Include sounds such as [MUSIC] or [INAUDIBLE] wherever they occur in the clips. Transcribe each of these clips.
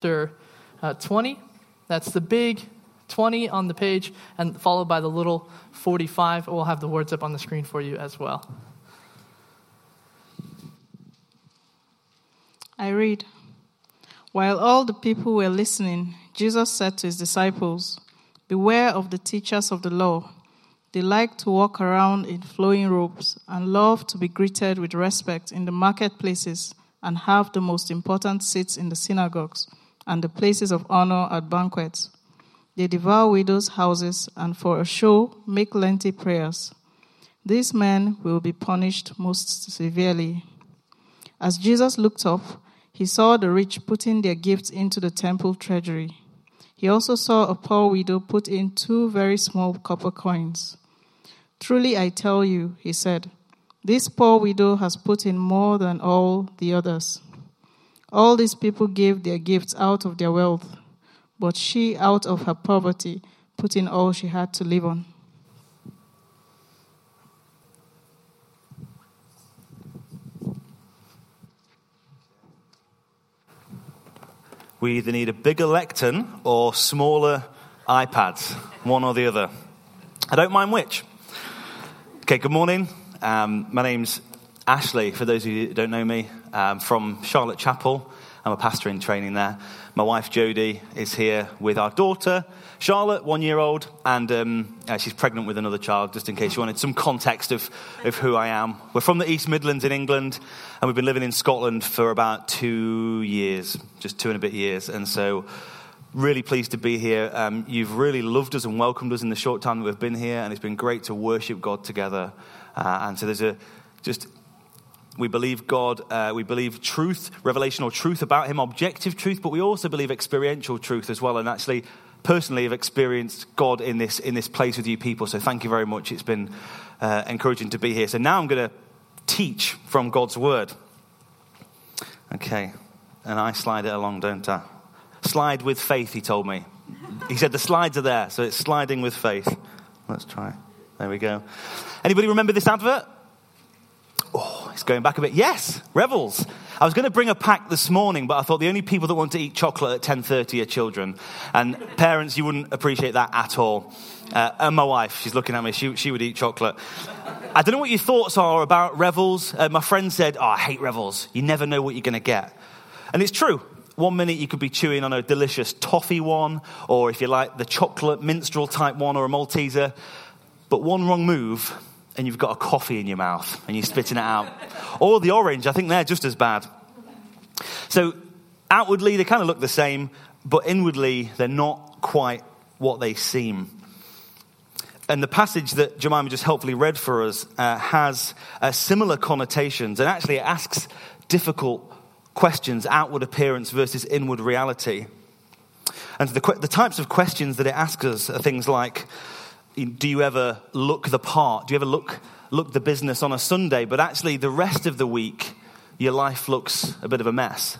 chapter uh, 20. That's the big 20 on the page, and followed by the little 45. We'll have the words up on the screen for you as well. I read While all the people were listening, Jesus said to his disciples, Beware of the teachers of the law. They like to walk around in flowing robes and love to be greeted with respect in the marketplaces and have the most important seats in the synagogues and the places of honor at banquets. They devour widows' houses and for a show make lengthy prayers. These men will be punished most severely. As Jesus looked up, he saw the rich putting their gifts into the temple treasury. He also saw a poor widow put in two very small copper coins. Truly I tell you, he said, this poor widow has put in more than all the others. All these people gave their gifts out of their wealth, but she, out of her poverty, put in all she had to live on. We either need a bigger lectern or smaller iPads, one or the other. I don't mind which. Okay, good morning. Um, my name's Ashley, for those of you who don't know me, um, from Charlotte Chapel. I'm a pastor in training there. My wife Jodie is here with our daughter, Charlotte, one year old, and um, uh, she's pregnant with another child, just in case you wanted some context of, of who I am. We're from the East Midlands in England, and we've been living in Scotland for about two years, just two and a bit years. And so, really pleased to be here. Um, you've really loved us and welcomed us in the short time that we've been here, and it's been great to worship God together. Uh, and so, there's a just we believe God, uh, we believe truth, revelational truth about Him, objective truth, but we also believe experiential truth as well. And actually, personally, have experienced God in this, in this place with you people. So thank you very much. It's been uh, encouraging to be here. So now I'm going to teach from God's Word. Okay. And I slide it along, don't I? Slide with faith, he told me. He said the slides are there, so it's sliding with faith. Let's try. There we go. Anybody remember this advert? Going back a bit. Yes, Revels. I was going to bring a pack this morning, but I thought the only people that want to eat chocolate at 10.30 are children. And parents, you wouldn't appreciate that at all. Uh, and my wife, she's looking at me, she, she would eat chocolate. I don't know what your thoughts are about Revels. Uh, my friend said, oh, I hate Revels. You never know what you're going to get. And it's true. One minute you could be chewing on a delicious toffee one, or if you like, the chocolate minstrel type one or a Malteser. But one wrong move and you've got a coffee in your mouth and you're spitting it out. Or the orange, I think they're just as bad. So outwardly, they kind of look the same, but inwardly, they're not quite what they seem. And the passage that Jemima just helpfully read for us uh, has uh, similar connotations, and actually it asks difficult questions outward appearance versus inward reality. And the, the types of questions that it asks us are things like do you ever look the part? Do you ever look, look the business on a Sunday, but actually the rest of the week, your life looks a bit of a mess?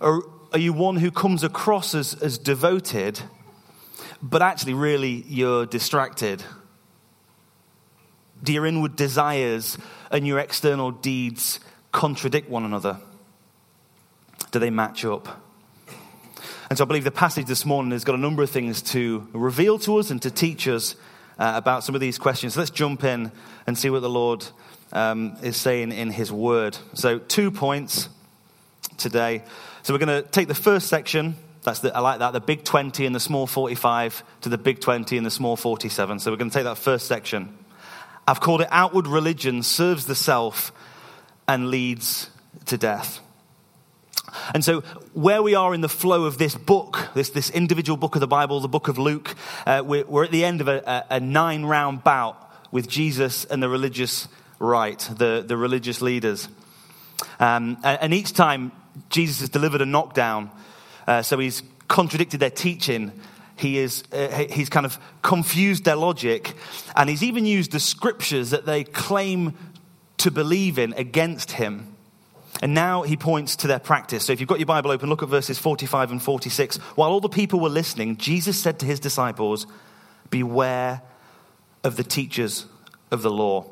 Or are you one who comes across as, as devoted, but actually really you're distracted? Do your inward desires and your external deeds contradict one another? Do they match up? And so I believe the passage this morning has got a number of things to reveal to us and to teach us uh, about some of these questions. So let's jump in and see what the Lord um, is saying in His Word. So, two points today. So, we're going to take the first section. That's the, I like that, the big 20 and the small 45 to the big 20 and the small 47. So, we're going to take that first section. I've called it Outward Religion Serves the Self and Leads to Death. And so, where we are in the flow of this book, this, this individual book of the Bible, the book of Luke, uh, we're, we're, at the end of a, a, nine round bout with Jesus and the religious right, the, the religious leaders. Um, and each time, Jesus has delivered a knockdown. Uh, so, he's contradicted their teaching. He is, uh, he's kind of confused their logic. And he's even used the scriptures that they claim to believe in against him. And now he points to their practice. So if you've got your Bible open, look at verses 45 and 46. While all the people were listening, Jesus said to his disciples, Beware of the teachers of the law.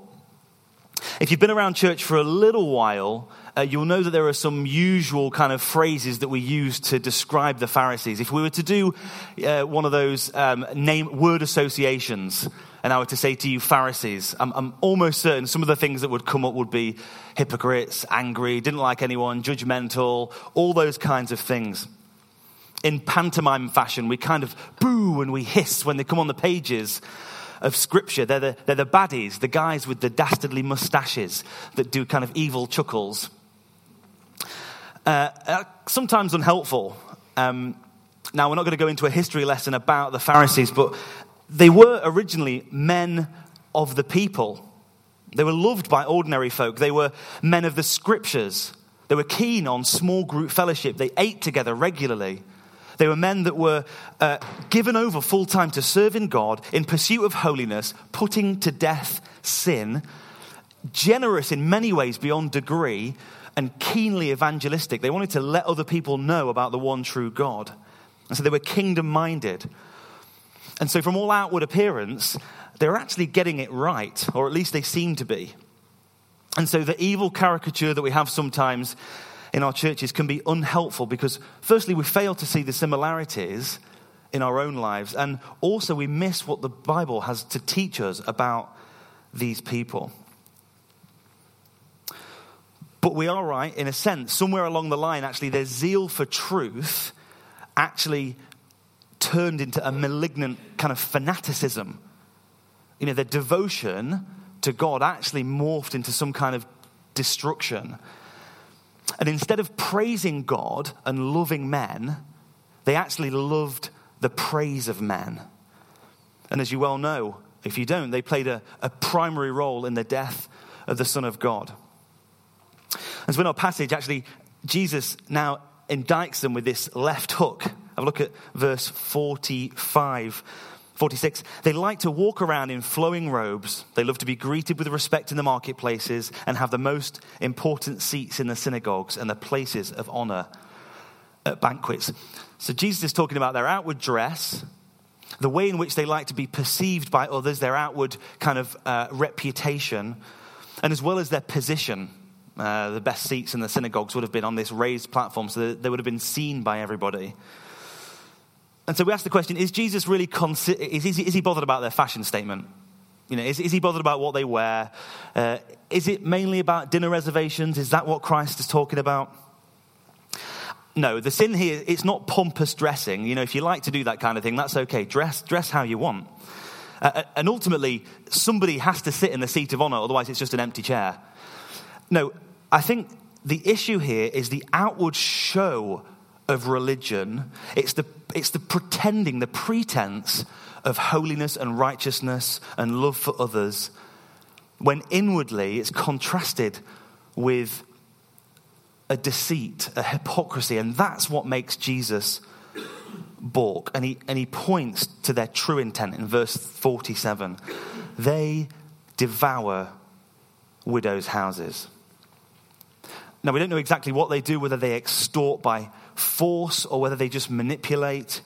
If you've been around church for a little while, uh, you'll know that there are some usual kind of phrases that we use to describe the Pharisees. If we were to do uh, one of those um, name word associations, and I were to say to you Pharisees, I'm, I'm almost certain some of the things that would come up would be hypocrites, angry, didn't like anyone, judgmental, all those kinds of things. In pantomime fashion, we kind of boo and we hiss when they come on the pages of Scripture. They're the, they're the baddies, the guys with the dastardly mustaches that do kind of evil chuckles. Uh, uh, sometimes unhelpful. Um, now, we're not going to go into a history lesson about the Pharisees, but they were originally men of the people. They were loved by ordinary folk. They were men of the scriptures. They were keen on small group fellowship. They ate together regularly. They were men that were uh, given over full time to serving God in pursuit of holiness, putting to death sin, generous in many ways beyond degree, and keenly evangelistic. They wanted to let other people know about the one true God. And so they were kingdom minded. And so, from all outward appearance, they're actually getting it right, or at least they seem to be. And so, the evil caricature that we have sometimes in our churches can be unhelpful because, firstly, we fail to see the similarities in our own lives, and also we miss what the Bible has to teach us about these people. But we are right, in a sense, somewhere along the line, actually, their zeal for truth actually turned into a malignant kind of fanaticism. You know, their devotion to God actually morphed into some kind of destruction. And instead of praising God and loving men, they actually loved the praise of men. And as you well know, if you don't, they played a, a primary role in the death of the Son of God. And so in our passage, actually, Jesus now indicts them with this left hook. Have a look at verse 45. 46. They like to walk around in flowing robes. They love to be greeted with respect in the marketplaces and have the most important seats in the synagogues and the places of honor at banquets. So Jesus is talking about their outward dress, the way in which they like to be perceived by others, their outward kind of uh, reputation, and as well as their position. Uh, the best seats in the synagogues would have been on this raised platform, so they would have been seen by everybody. And so we ask the question is Jesus really, consi- is, is, is he bothered about their fashion statement? You know, is, is he bothered about what they wear? Uh, is it mainly about dinner reservations? Is that what Christ is talking about? No, the sin here, it's not pompous dressing. You know, if you like to do that kind of thing, that's okay. Dress, dress how you want. Uh, uh and ultimately, somebody has to sit in the seat of honor, otherwise, it's just an empty chair. No, I think the issue here is the outward show of religion. It's the, it's the pretending, the pretense of holiness and righteousness and love for others, when inwardly it's contrasted with a deceit, a hypocrisy. And that's what makes Jesus balk. And he, and he points to their true intent in verse 47 they devour widows' houses. Now, we don't know exactly what they do, whether they extort by force or whether they just manipulate.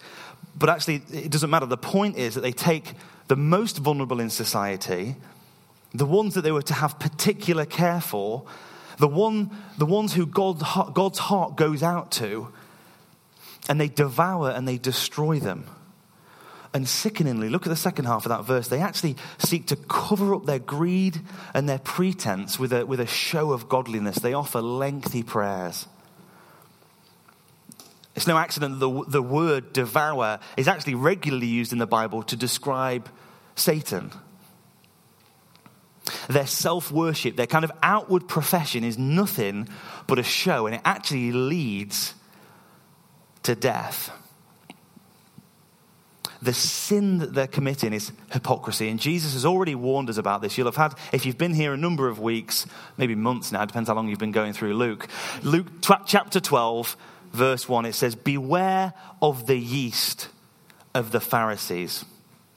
But actually, it doesn't matter. The point is that they take the most vulnerable in society, the ones that they were to have particular care for, the, one, the ones who God, God's heart goes out to, and they devour and they destroy them. And sickeningly, look at the second half of that verse. They actually seek to cover up their greed and their pretense with a, with a show of godliness. They offer lengthy prayers. It's no accident that the, the word devour is actually regularly used in the Bible to describe Satan. Their self worship, their kind of outward profession is nothing but a show, and it actually leads to death the sin that they're committing is hypocrisy. And Jesus has already warned us about this. You'll have had, if you've been here a number of weeks, maybe months now, depends how long you've been going through Luke. Luke chapter 12, verse 1, it says, Beware of the yeast of the Pharisees.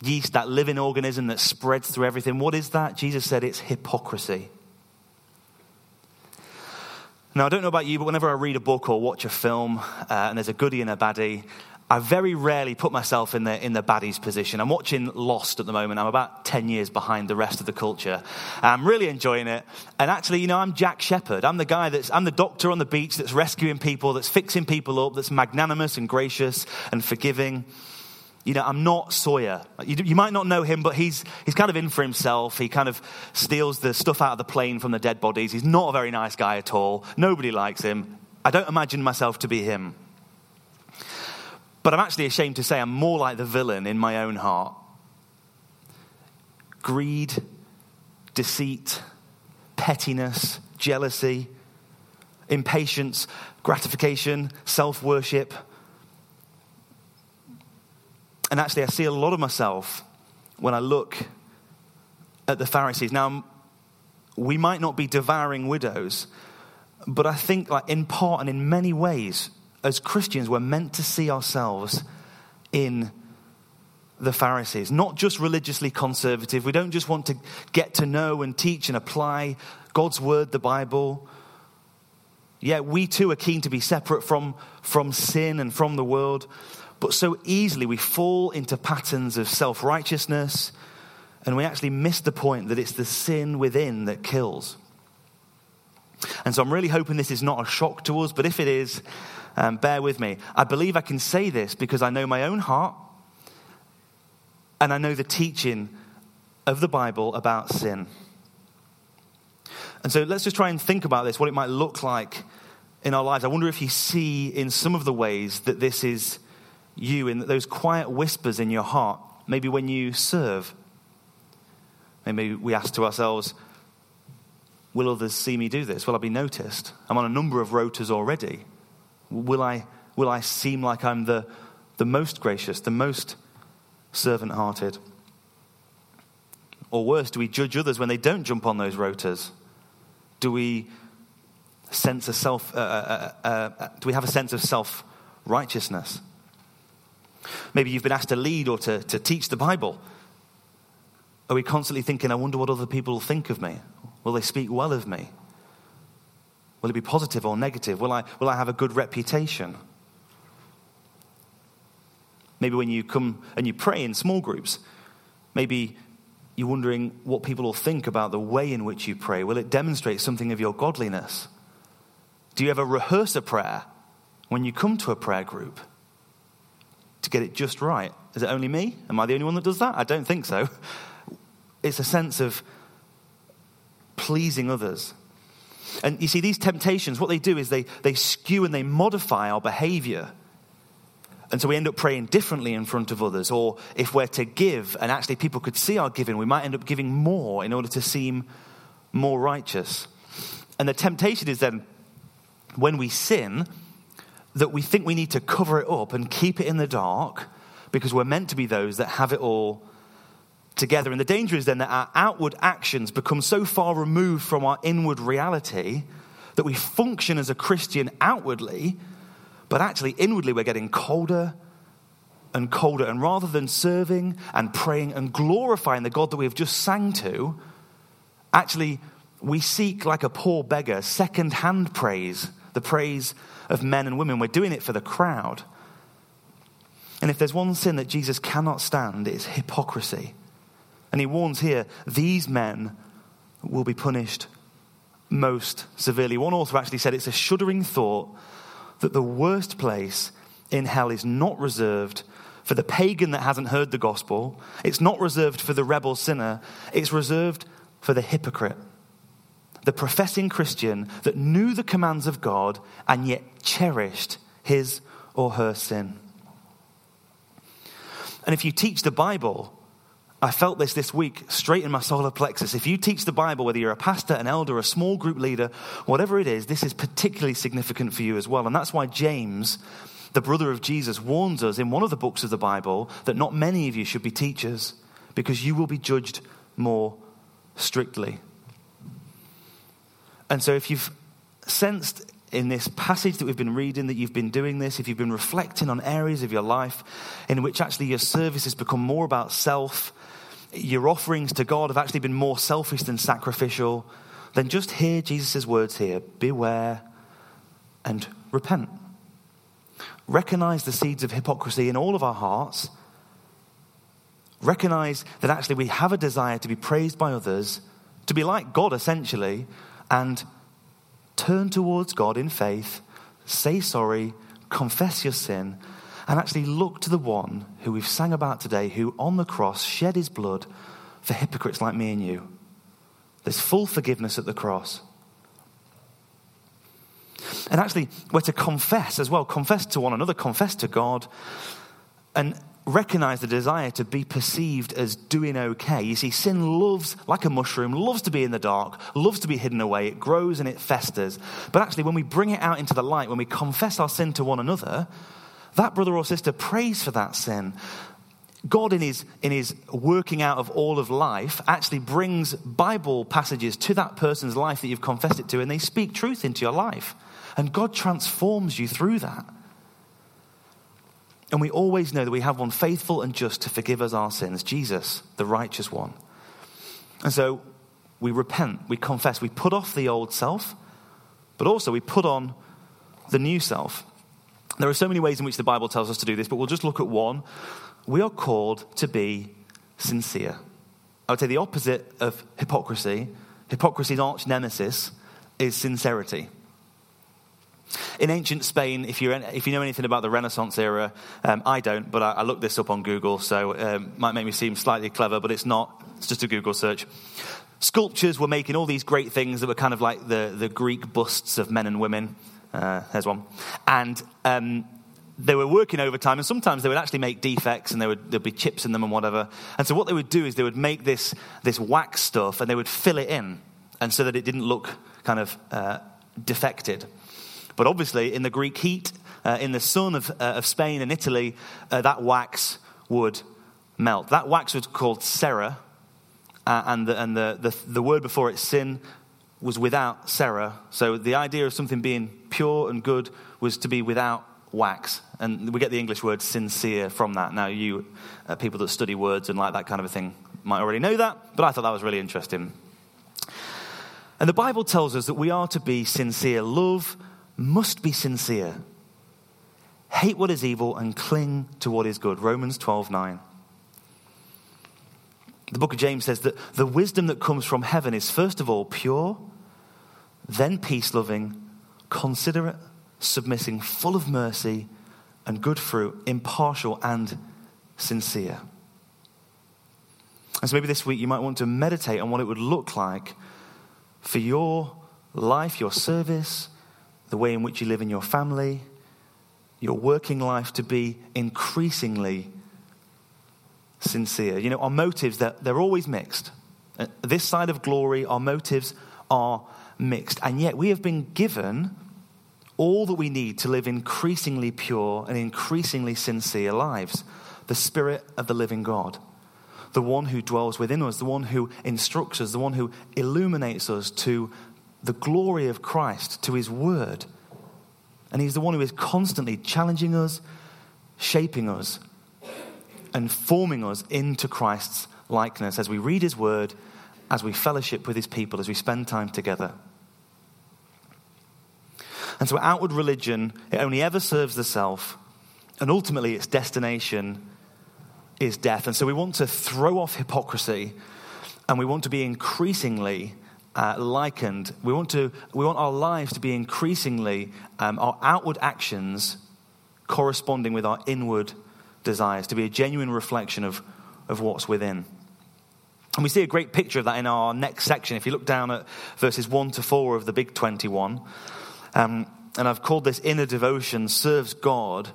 Yeast, that living organism that spreads through everything. What is that? Jesus said it's hypocrisy. Now, I don't know about you, but whenever I read a book or watch a film uh, and there's a goodie and a baddie, I very rarely put myself in the, in the baddie's position. I'm watching Lost at the moment. I'm about 10 years behind the rest of the culture. I'm really enjoying it. And actually, you know, I'm Jack Shephard. I'm the guy that's, I'm the doctor on the beach that's rescuing people, that's fixing people up, that's magnanimous and gracious and forgiving. You know, I'm not Sawyer. You, you, might not know him, but he's, he's kind of in for himself. He kind of steals the stuff out of the plane from the dead bodies. He's not a very nice guy at all. Nobody likes him. I don't imagine myself to be him. But I'm actually ashamed to say I'm more like the villain in my own heart. Greed, deceit, pettiness, jealousy, impatience, gratification, self worship. And actually, I see a lot of myself when I look at the Pharisees. Now, we might not be devouring widows, but I think, like in part and in many ways, as Christians, we're meant to see ourselves in the Pharisees, not just religiously conservative. We don't just want to get to know and teach and apply God's word, the Bible. Yeah, we too are keen to be separate from, from sin and from the world, but so easily we fall into patterns of self righteousness and we actually miss the point that it's the sin within that kills. And so I'm really hoping this is not a shock to us, but if it is, um, bear with me. I believe I can say this because I know my own heart and I know the teaching of the Bible about sin. And so let's just try and think about this, what it might look like in our lives. I wonder if you see in some of the ways that this is you, in those quiet whispers in your heart, maybe when you serve. Maybe we ask to ourselves, Will others see me do this? Will I be noticed? I'm on a number of rotas already. Will I, will I seem like I'm the, the most gracious, the most servant hearted? Or worse, do we judge others when they don't jump on those rotas? Do we sense a self? Uh, uh, uh, uh do we have a sense of self righteousness? Maybe you've been asked to lead or to, to teach the Bible. Are we constantly thinking, I wonder what other people think of me? Will they speak well of me? Will it be positive or negative? Will I, will I have a good reputation? Maybe when you come and you pray in small groups, maybe you're wondering what people will think about the way in which you pray. Will it demonstrate something of your godliness? Do you ever rehearse a prayer when you come to a prayer group to get it just right? Is it only me? Am I the only one that does that? I don't think so. It's a sense of pleasing others. And you see, these temptations, what they do is they, they skew and they modify our behavior. And so we end up praying differently in front of others. Or if we're to give, and actually people could see our giving, we might end up giving more in order to seem more righteous. And the temptation is then when we sin, that we think we need to cover it up and keep it in the dark because we're meant to be those that have it all together. And the danger is then that our outward actions become so far removed from our inward reality that we function as a Christian outwardly, but actually inwardly we're getting colder and colder. And rather than serving and praying and glorifying the God that we have just sang to, actually we seek, like a poor beggar, second hand praise, the praise of men and women. We're doing it for the crowd. And if there's one sin that Jesus cannot stand, it's hypocrisy. And he warns here these men will be punished most severely. One author actually said it's a shuddering thought that the worst place in hell is not reserved for the pagan that hasn't heard the gospel, it's not reserved for the rebel sinner, it's reserved for the hypocrite. The professing Christian that knew the commands of God and yet cherished his or her sin. And if you teach the Bible, I felt this this week straight in my solar plexus. If you teach the Bible, whether you're a pastor, an elder, a small group leader, whatever it is, this is particularly significant for you as well. And that's why James, the brother of Jesus, warns us in one of the books of the Bible that not many of you should be teachers because you will be judged more strictly. And so if you've sensed in this passage that we've been reading that you've been doing this, if you've been reflecting on areas of your life in which actually your service has become more about self your offerings to God have actually been more selfish than sacrificial, then just hear Jesus' words here beware and repent. recognize the seeds of hypocrisy in all of our hearts, recognize that actually we have a desire to be praised by others, to be like God essentially, and turn towards God in faith, say sorry, confess your sin, and actually look to the one who we've sang about today, who on the cross shed his blood for hypocrites like me and you. There's full forgiveness at the cross. And actually, we're to confess as well, confess to one another, confess to God, and recognize the desire to be perceived as doing okay. You see, sin loves, like a mushroom, loves to be in the dark, loves to be hidden away. It grows and it festers. But actually, when we bring it out into the light, when we confess our sin to one another, that brother or sister prays for that sin. God, in his, in his working out of all of life, actually brings Bible passages to that person's life that you've confessed it to, and they speak truth into your life. And God transforms you through that. And we always know that we have one faithful and just to forgive us our sins Jesus, the righteous one. And so we repent, we confess, we put off the old self, but also we put on the new self. There are so many ways in which the Bible tells us to do this, but we'll just look at one. We are called to be sincere. I would say the opposite of hypocrisy, hypocrisy's arch nemesis, is sincerity. In ancient Spain, if, you if you know anything about the Renaissance era, um, I don't, but I, I, looked this up on Google, so um, might make me seem slightly clever, but it's not. It's just a Google search. Sculptures were making all these great things that were kind of like the, the Greek busts of men and women. Uh, there's one. And um, they were working overtime, and sometimes they would actually make defects, and there would there'd be chips in them and whatever. And so what they would do is they would make this, this wax stuff, and they would fill it in, and so that it didn't look kind of uh, defected. But obviously, in the Greek heat, uh, in the sun of, uh, of Spain and Italy, uh, that wax would melt. That wax was called cera, uh, and, the, and the, the, the word before it, sin, was without cera. So the idea of something being pure and good was to be without wax. And we get the English word sincere from that. Now, you uh, people that study words and like that kind of a thing might already know that, but I thought that was really interesting. And the Bible tells us that we are to be sincere. Love must be sincere. Hate what is evil and cling to what is good. Romans 12 9. The book of James says that the wisdom that comes from heaven is first of all pure, then peace loving, considerate, submitting, full of mercy and good fruit, impartial and sincere. And so maybe this week you might want to meditate on what it would look like for your life, your service, the way in which you live in your family, your working life to be increasingly sincere. You know, our motives, they're, they're always mixed. Uh, this side of glory, our motives are mixed. And yet we have been given all that we need to live increasingly pure and increasingly sincere lives. The Spirit of the living God, the one who dwells within us, the one who instructs us, the one who illuminates us to the glory of Christ to his word. And he's the one who is constantly challenging us, shaping us, and forming us into Christ's likeness as we read his word, as we fellowship with his people, as we spend time together. And so, outward religion, it only ever serves the self, and ultimately its destination is death. And so, we want to throw off hypocrisy, and we want to be increasingly uh, likened. We want, to, we want our lives to be increasingly, um, our outward actions corresponding with our inward desires, to be a genuine reflection of, of what's within. And we see a great picture of that in our next section. If you look down at verses 1 to 4 of the big 21, um, and I've called this inner devotion serves God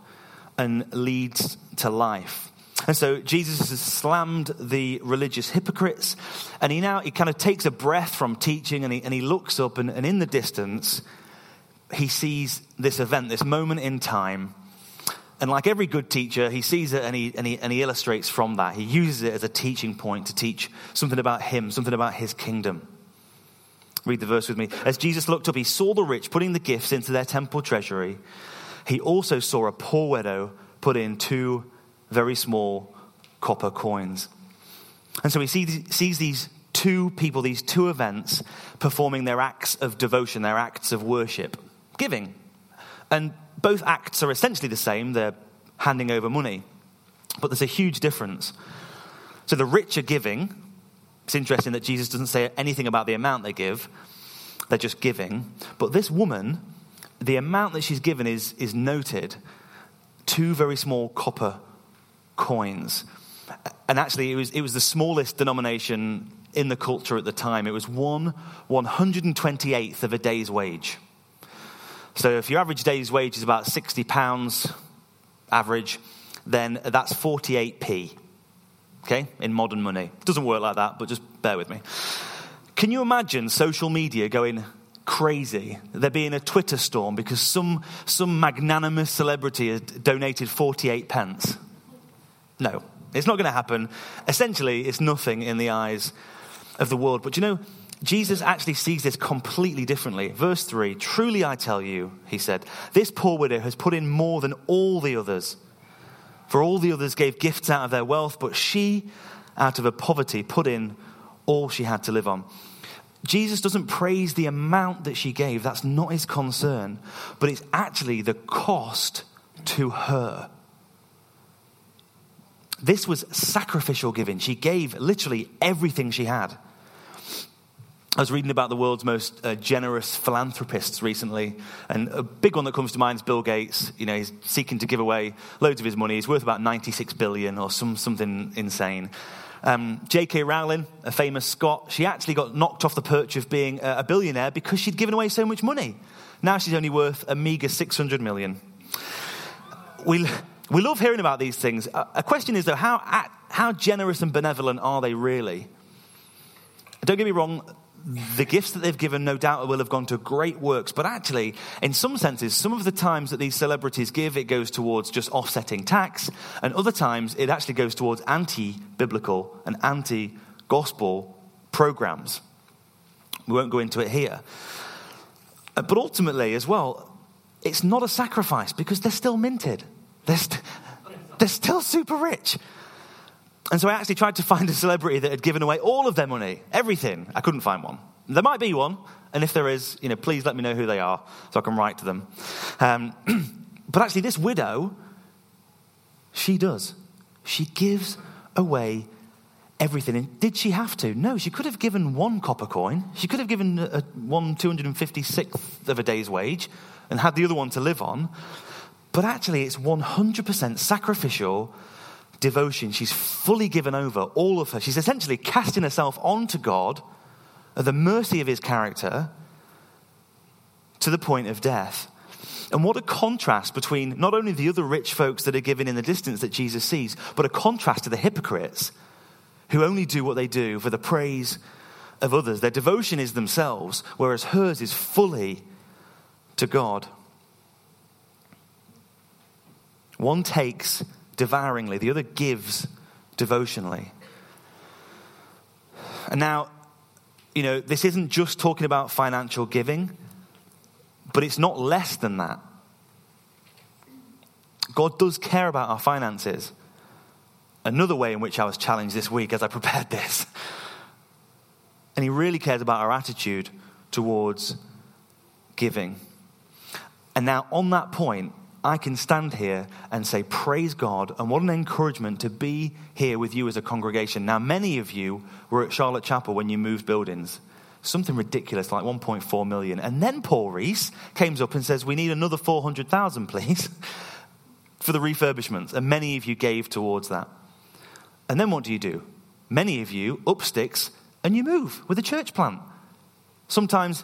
and leads to life. And so Jesus has slammed the religious hypocrites, and he now he kind of takes a breath from teaching and he, and he looks up, and, and in the distance, he sees this event, this moment in time. And like every good teacher, he sees it and he, and, he, and he illustrates from that. He uses it as a teaching point to teach something about him, something about his kingdom. Read the verse with me. As Jesus looked up, he saw the rich putting the gifts into their temple treasury. He also saw a poor widow put in two very small copper coins. And so he sees, these two people, these two events, performing their acts of devotion, their acts of worship, giving. And both acts are essentially the same. They're handing over money. But there's a huge difference. So the rich are giving. It's interesting that Jesus doesn't say anything about the amount they give, they're just giving. But this woman, the amount that she's given is, is noted two very small copper coins. And actually, it was, it was the smallest denomination in the culture at the time. It was one 128th of a day's wage. So if your average day's wage is about 60 pounds average, then that's 48p. Okay, in modern money. It doesn't work like that, but just bear with me. Can you imagine social media going crazy? There being a Twitter storm because some, some magnanimous celebrity has donated 48 pence? No, it's not going to happen. Essentially, it's nothing in the eyes of the world. But you know, Jesus actually sees this completely differently. Verse 3 Truly I tell you, he said, this poor widow has put in more than all the others. For all the others gave gifts out of their wealth, but she, out of her poverty, put in all she had to live on. Jesus doesn't praise the amount that she gave, that's not his concern, but it's actually the cost to her. This was sacrificial giving. She gave literally everything she had. I was reading about the world's most uh, generous philanthropists recently, and a big one that comes to mind is Bill Gates. You know, he's seeking to give away loads of his money. He's worth about 96 billion or some, something insane. Um, J.K. Rowling, a famous Scot, she actually got knocked off the perch of being a billionaire because she'd given away so much money. Now she's only worth a meager 600 million. We, we love hearing about these things. A question is, though, how, how generous and benevolent are they really? Don't get me wrong, the gifts that they've given no doubt will have gone to great works. But actually, in some senses, some of the times that these celebrities give, it goes towards just offsetting tax. And other times, it actually goes towards anti biblical and anti gospel programs. We won't go into it here. Uh, but ultimately, as well, it's not a sacrifice because they're still minted. They're, st- they're still super rich. And so I actually tried to find a celebrity that had given away all of their money, everything. I couldn't find one. There might be one, and if there is, you know, please let me know who they are so I can write to them. Um, [CLEARS THROAT] but actually, this widow, she does. She gives away everything. And did she have to? No, she could have given one copper coin. She could have given a, one 256th of a day's wage and had the other one to live on. But actually, it's 100% sacrificial devotion. She's fully given over all of her. She's essentially casting herself onto God at the mercy of his character to the point of death. And what a contrast between not only the other rich folks that are given in the distance that Jesus sees, but a contrast to the hypocrites who only do what they do for the praise of others. Their devotion is themselves, whereas hers is fully to God. One takes devouringly, the other gives devotionally. And now, you know, this isn't just talking about financial giving, but it's not less than that. God does care about our finances. Another way in which I was challenged this week as I prepared this. And He really cares about our attitude towards giving. And now, on that point, I can stand here and say, Praise God, and what an encouragement to be here with you as a congregation. Now, many of you were at Charlotte Chapel when you moved buildings. Something ridiculous, like 1.4 million. And then Paul Rees comes up and says, We need another 400,000, please, [LAUGHS] for the refurbishments. And many of you gave towards that. And then what do you do? Many of you up sticks and you move with a church plant. Sometimes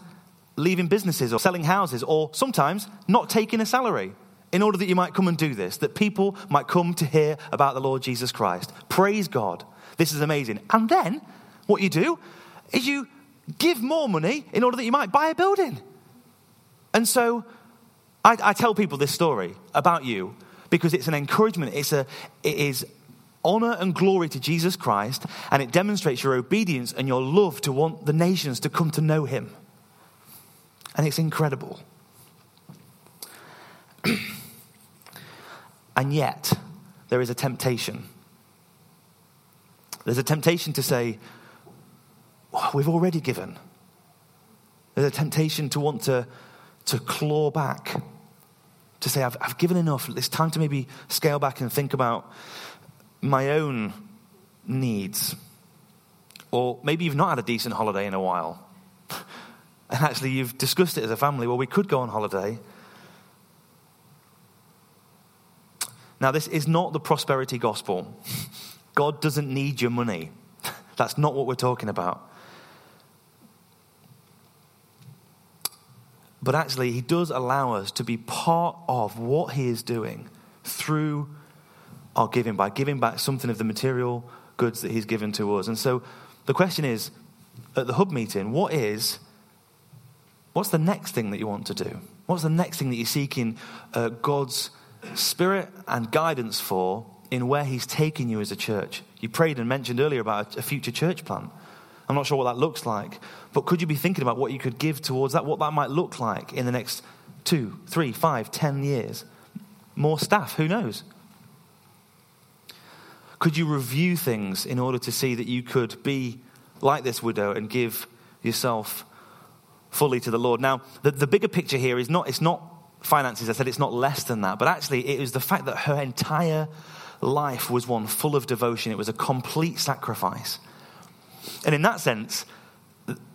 leaving businesses or selling houses, or sometimes not taking a salary in order that you might come and do this, that people might come to hear about the Lord Jesus Christ. Praise God. This is amazing. And then what you do is you give more money in order that you might buy a building. And so I, I tell people this story about you because it's an encouragement. It's a, it is honor and glory to Jesus Christ, and it demonstrates your obedience and your love to want the nations to come to know him. And it's incredible. [CLEARS THROAT] And yet, there is a temptation. There's a temptation to say, oh, we've already given. There's a temptation to want to, to claw back, to say, I've, I've given enough. It's time to maybe scale back and think about my own needs. Or maybe you've not had a decent holiday in a while. [LAUGHS] And actually, you've discussed it as a family. Well, we could go on holiday. Now, this is not the prosperity gospel. God doesn't need your money. [LAUGHS] That's not what we're talking about. But actually, He does allow us to be part of what He is doing through our giving, by giving back something of the material goods that He's given to us. And so the question is at the hub meeting, what is, what's the next thing that you want to do? What's the next thing that you're seeking uh, God's spirit and guidance for in where He's taking you as a church? You prayed and mentioned earlier about a future church plant. I'm not sure what that looks like, but could you be thinking about what you could give towards that, what that might look like in the next two, three, five, ten years? More staff, who knows? Could you review things in order to see that you could be like this widow and give yourself fully to the Lord? Now, the, the bigger picture here is not, it's not finances. I said it's not less than that, but actually it was the fact that her entire life was one full of devotion. It was a complete sacrifice. And in that sense,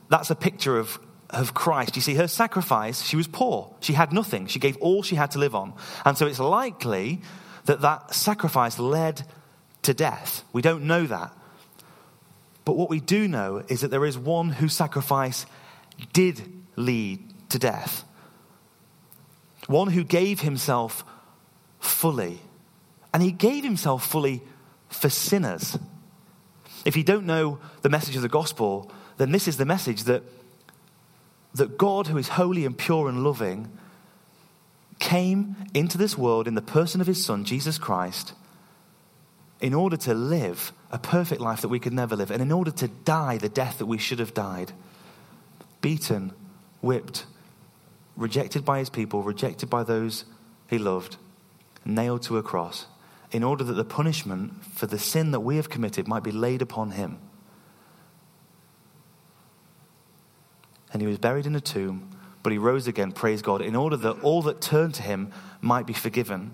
that's a picture of, of Christ. You see, her sacrifice, she was poor. She had nothing. She gave all she had to live on. And so it's likely that that sacrifice led to death. We don't know that. But what we do know is that there is one whose sacrifice did lead to death. One who gave himself fully. And he gave himself fully for sinners. If you don't know the message of the gospel, then this is the message that, that God, who is holy and pure and loving, came into this world in the person of his Son, Jesus Christ, in order to live a perfect life that we could never live, and in order to die the death that we should have died. Beaten, whipped, rejected by his people, rejected by those he loved, nailed to a cross in order that the punishment for the sin that we have committed might be laid upon him. And he was buried in a tomb, but he rose again, praise God, in order that all that turned to him might be forgiven.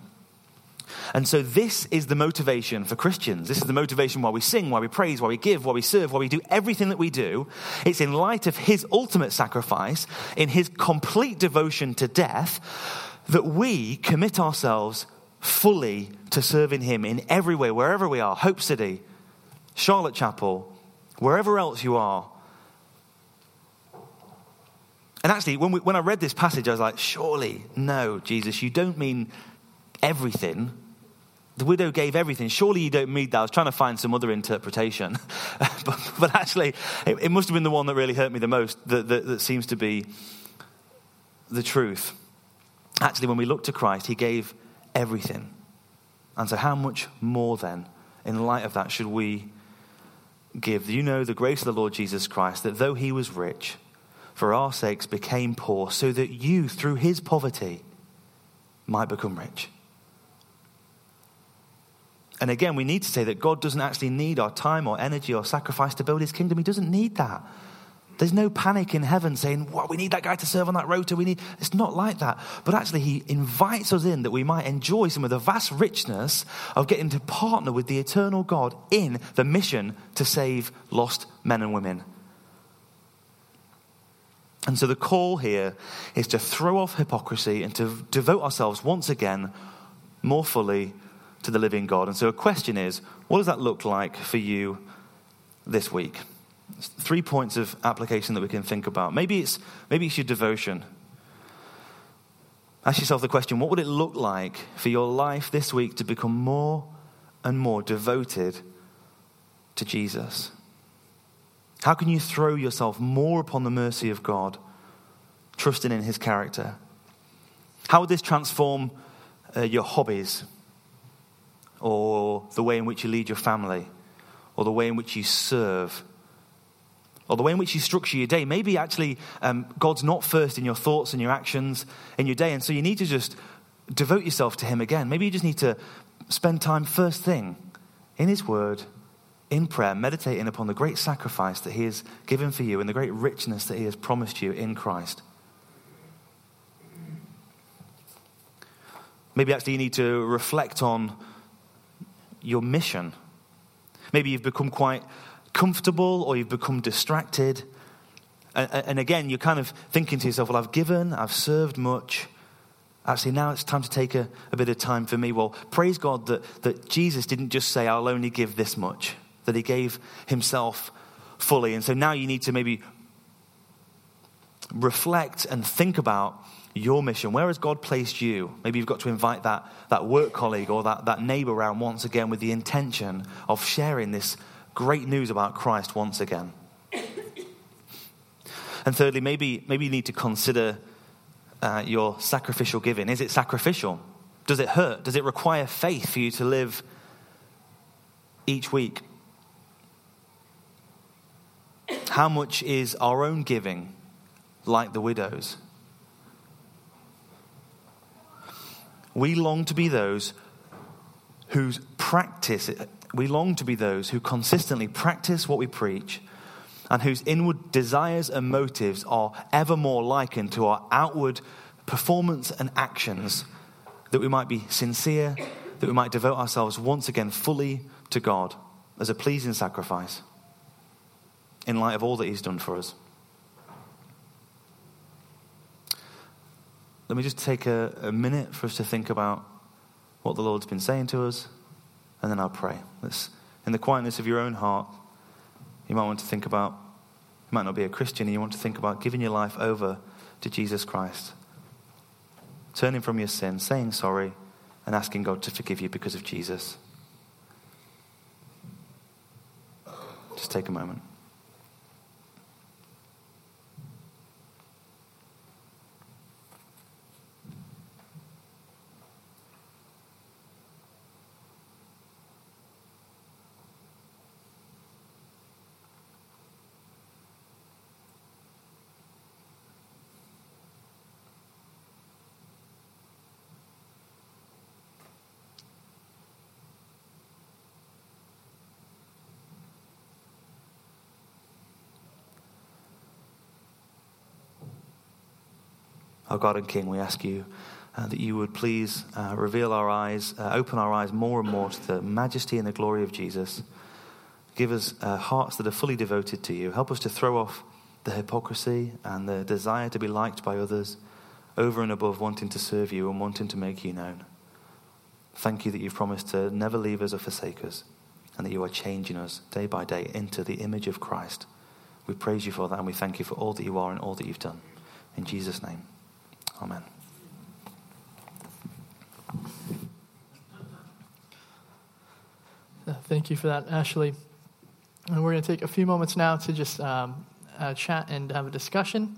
And so, this is the motivation for Christians. This is the motivation why we sing, why we praise, why we give, why we serve, why we do everything that we do. It's in light of his ultimate sacrifice, in his complete devotion to death, that we commit ourselves fully to serving Him in every way, wherever we are Hope City, Charlotte Chapel, wherever else you are. And actually, when, we, when I read this passage, I was like, surely, no, Jesus, you don't mean everything. The widow gave everything. Surely you don't mean that. I was trying to find some other interpretation. [LAUGHS] but, but, actually, it, it, must have been the one that really hurt me the most, that, that, that seems to be the truth. Actually, when we look to Christ, He gave everything. And so, how much more then, in light of that, should we give? You know the grace of the Lord Jesus Christ, that though he was rich, for our sakes became poor, so that you, through his poverty, might become rich. And again, we need to say that God doesn't actually need our time or energy or sacrifice to build his kingdom. He doesn't need that. There's no panic in heaven saying, "What we need that guy to serve on that rota. We need." It's not like that. But actually, he invites us in that we might enjoy some of the vast richness of getting to partner with the eternal God in the mission to save lost men and women. And so the call here is to throw off hypocrisy and to devote ourselves once again more fully to the living God. And so a question is, what does that look like for you this week? Three points of application that we can think about. Maybe it's, maybe it's your devotion. Ask yourself the question what would it look like for your life this week to become more and more devoted to Jesus? How can you throw yourself more upon the mercy of God, trusting in his character? How would this transform uh, your hobbies, or the way in which you lead your family, or the way in which you serve? or the way in which you structure your day. Maybe actually um, God's not first in your thoughts and your actions in your day, and so you need to just devote yourself to Him again. Maybe you just need to spend time first thing in His Word, in prayer, meditating upon the great sacrifice that He has given for you and the great richness that He has promised you in Christ. Maybe actually you need to reflect on your mission. Maybe you've become quite comfortable or you've become distracted. And, again, you're kind of thinking to yourself, well, I've given, I've served much. Actually, now it's time to take a, a bit of time for me. Well, praise God that, that Jesus didn't just say, I'll only give this much, that he gave himself fully. And so now you need to maybe reflect and think about your mission. Where has God placed you? Maybe you've got to invite that, that work colleague or that, that neighbor around once again with the intention of sharing this great news about Christ once again. [COUGHS] And thirdly, maybe, maybe you need to consider uh, your sacrificial giving. Is it sacrificial? Does it hurt? Does it require faith for you to live each week? How much is our own giving like the widows? We long to be those whose practice, we long to be those who consistently practice what we preach and whose inward desires and motives are ever more likened to our outward performance and actions, that we might be sincere, that we might devote ourselves once again fully to God as a pleasing sacrifice in light of all that He's done for us. Let me just take a, a minute for us to think about what the Lord's been saying to us, and then I'll pray. Let's, in the quietness of your own heart, you might want to think about, you might not be a Christian, and you want to think about giving your life over to Jesus Christ. Turning from your sin, saying sorry, and asking God to forgive you because of Jesus. Just take a moment. Our God and King, we ask you uh, that you would please uh, reveal our eyes, uh, open our eyes more and more to the majesty and the glory of Jesus. Give us uh, hearts that are fully devoted to you. Help us to throw off the hypocrisy and the desire to be liked by others over and above wanting to serve you and wanting to make you known. Thank you that you've promised to never leave us or forsake us and that you are changing us day by day into the image of Christ. We praise you for that and we thank you for all that you are and all that you've done. In Jesus' name. Amen. Uh, thank you for that, Ashley. And we're going to take a few moments now to just um, uh, chat and have a discussion.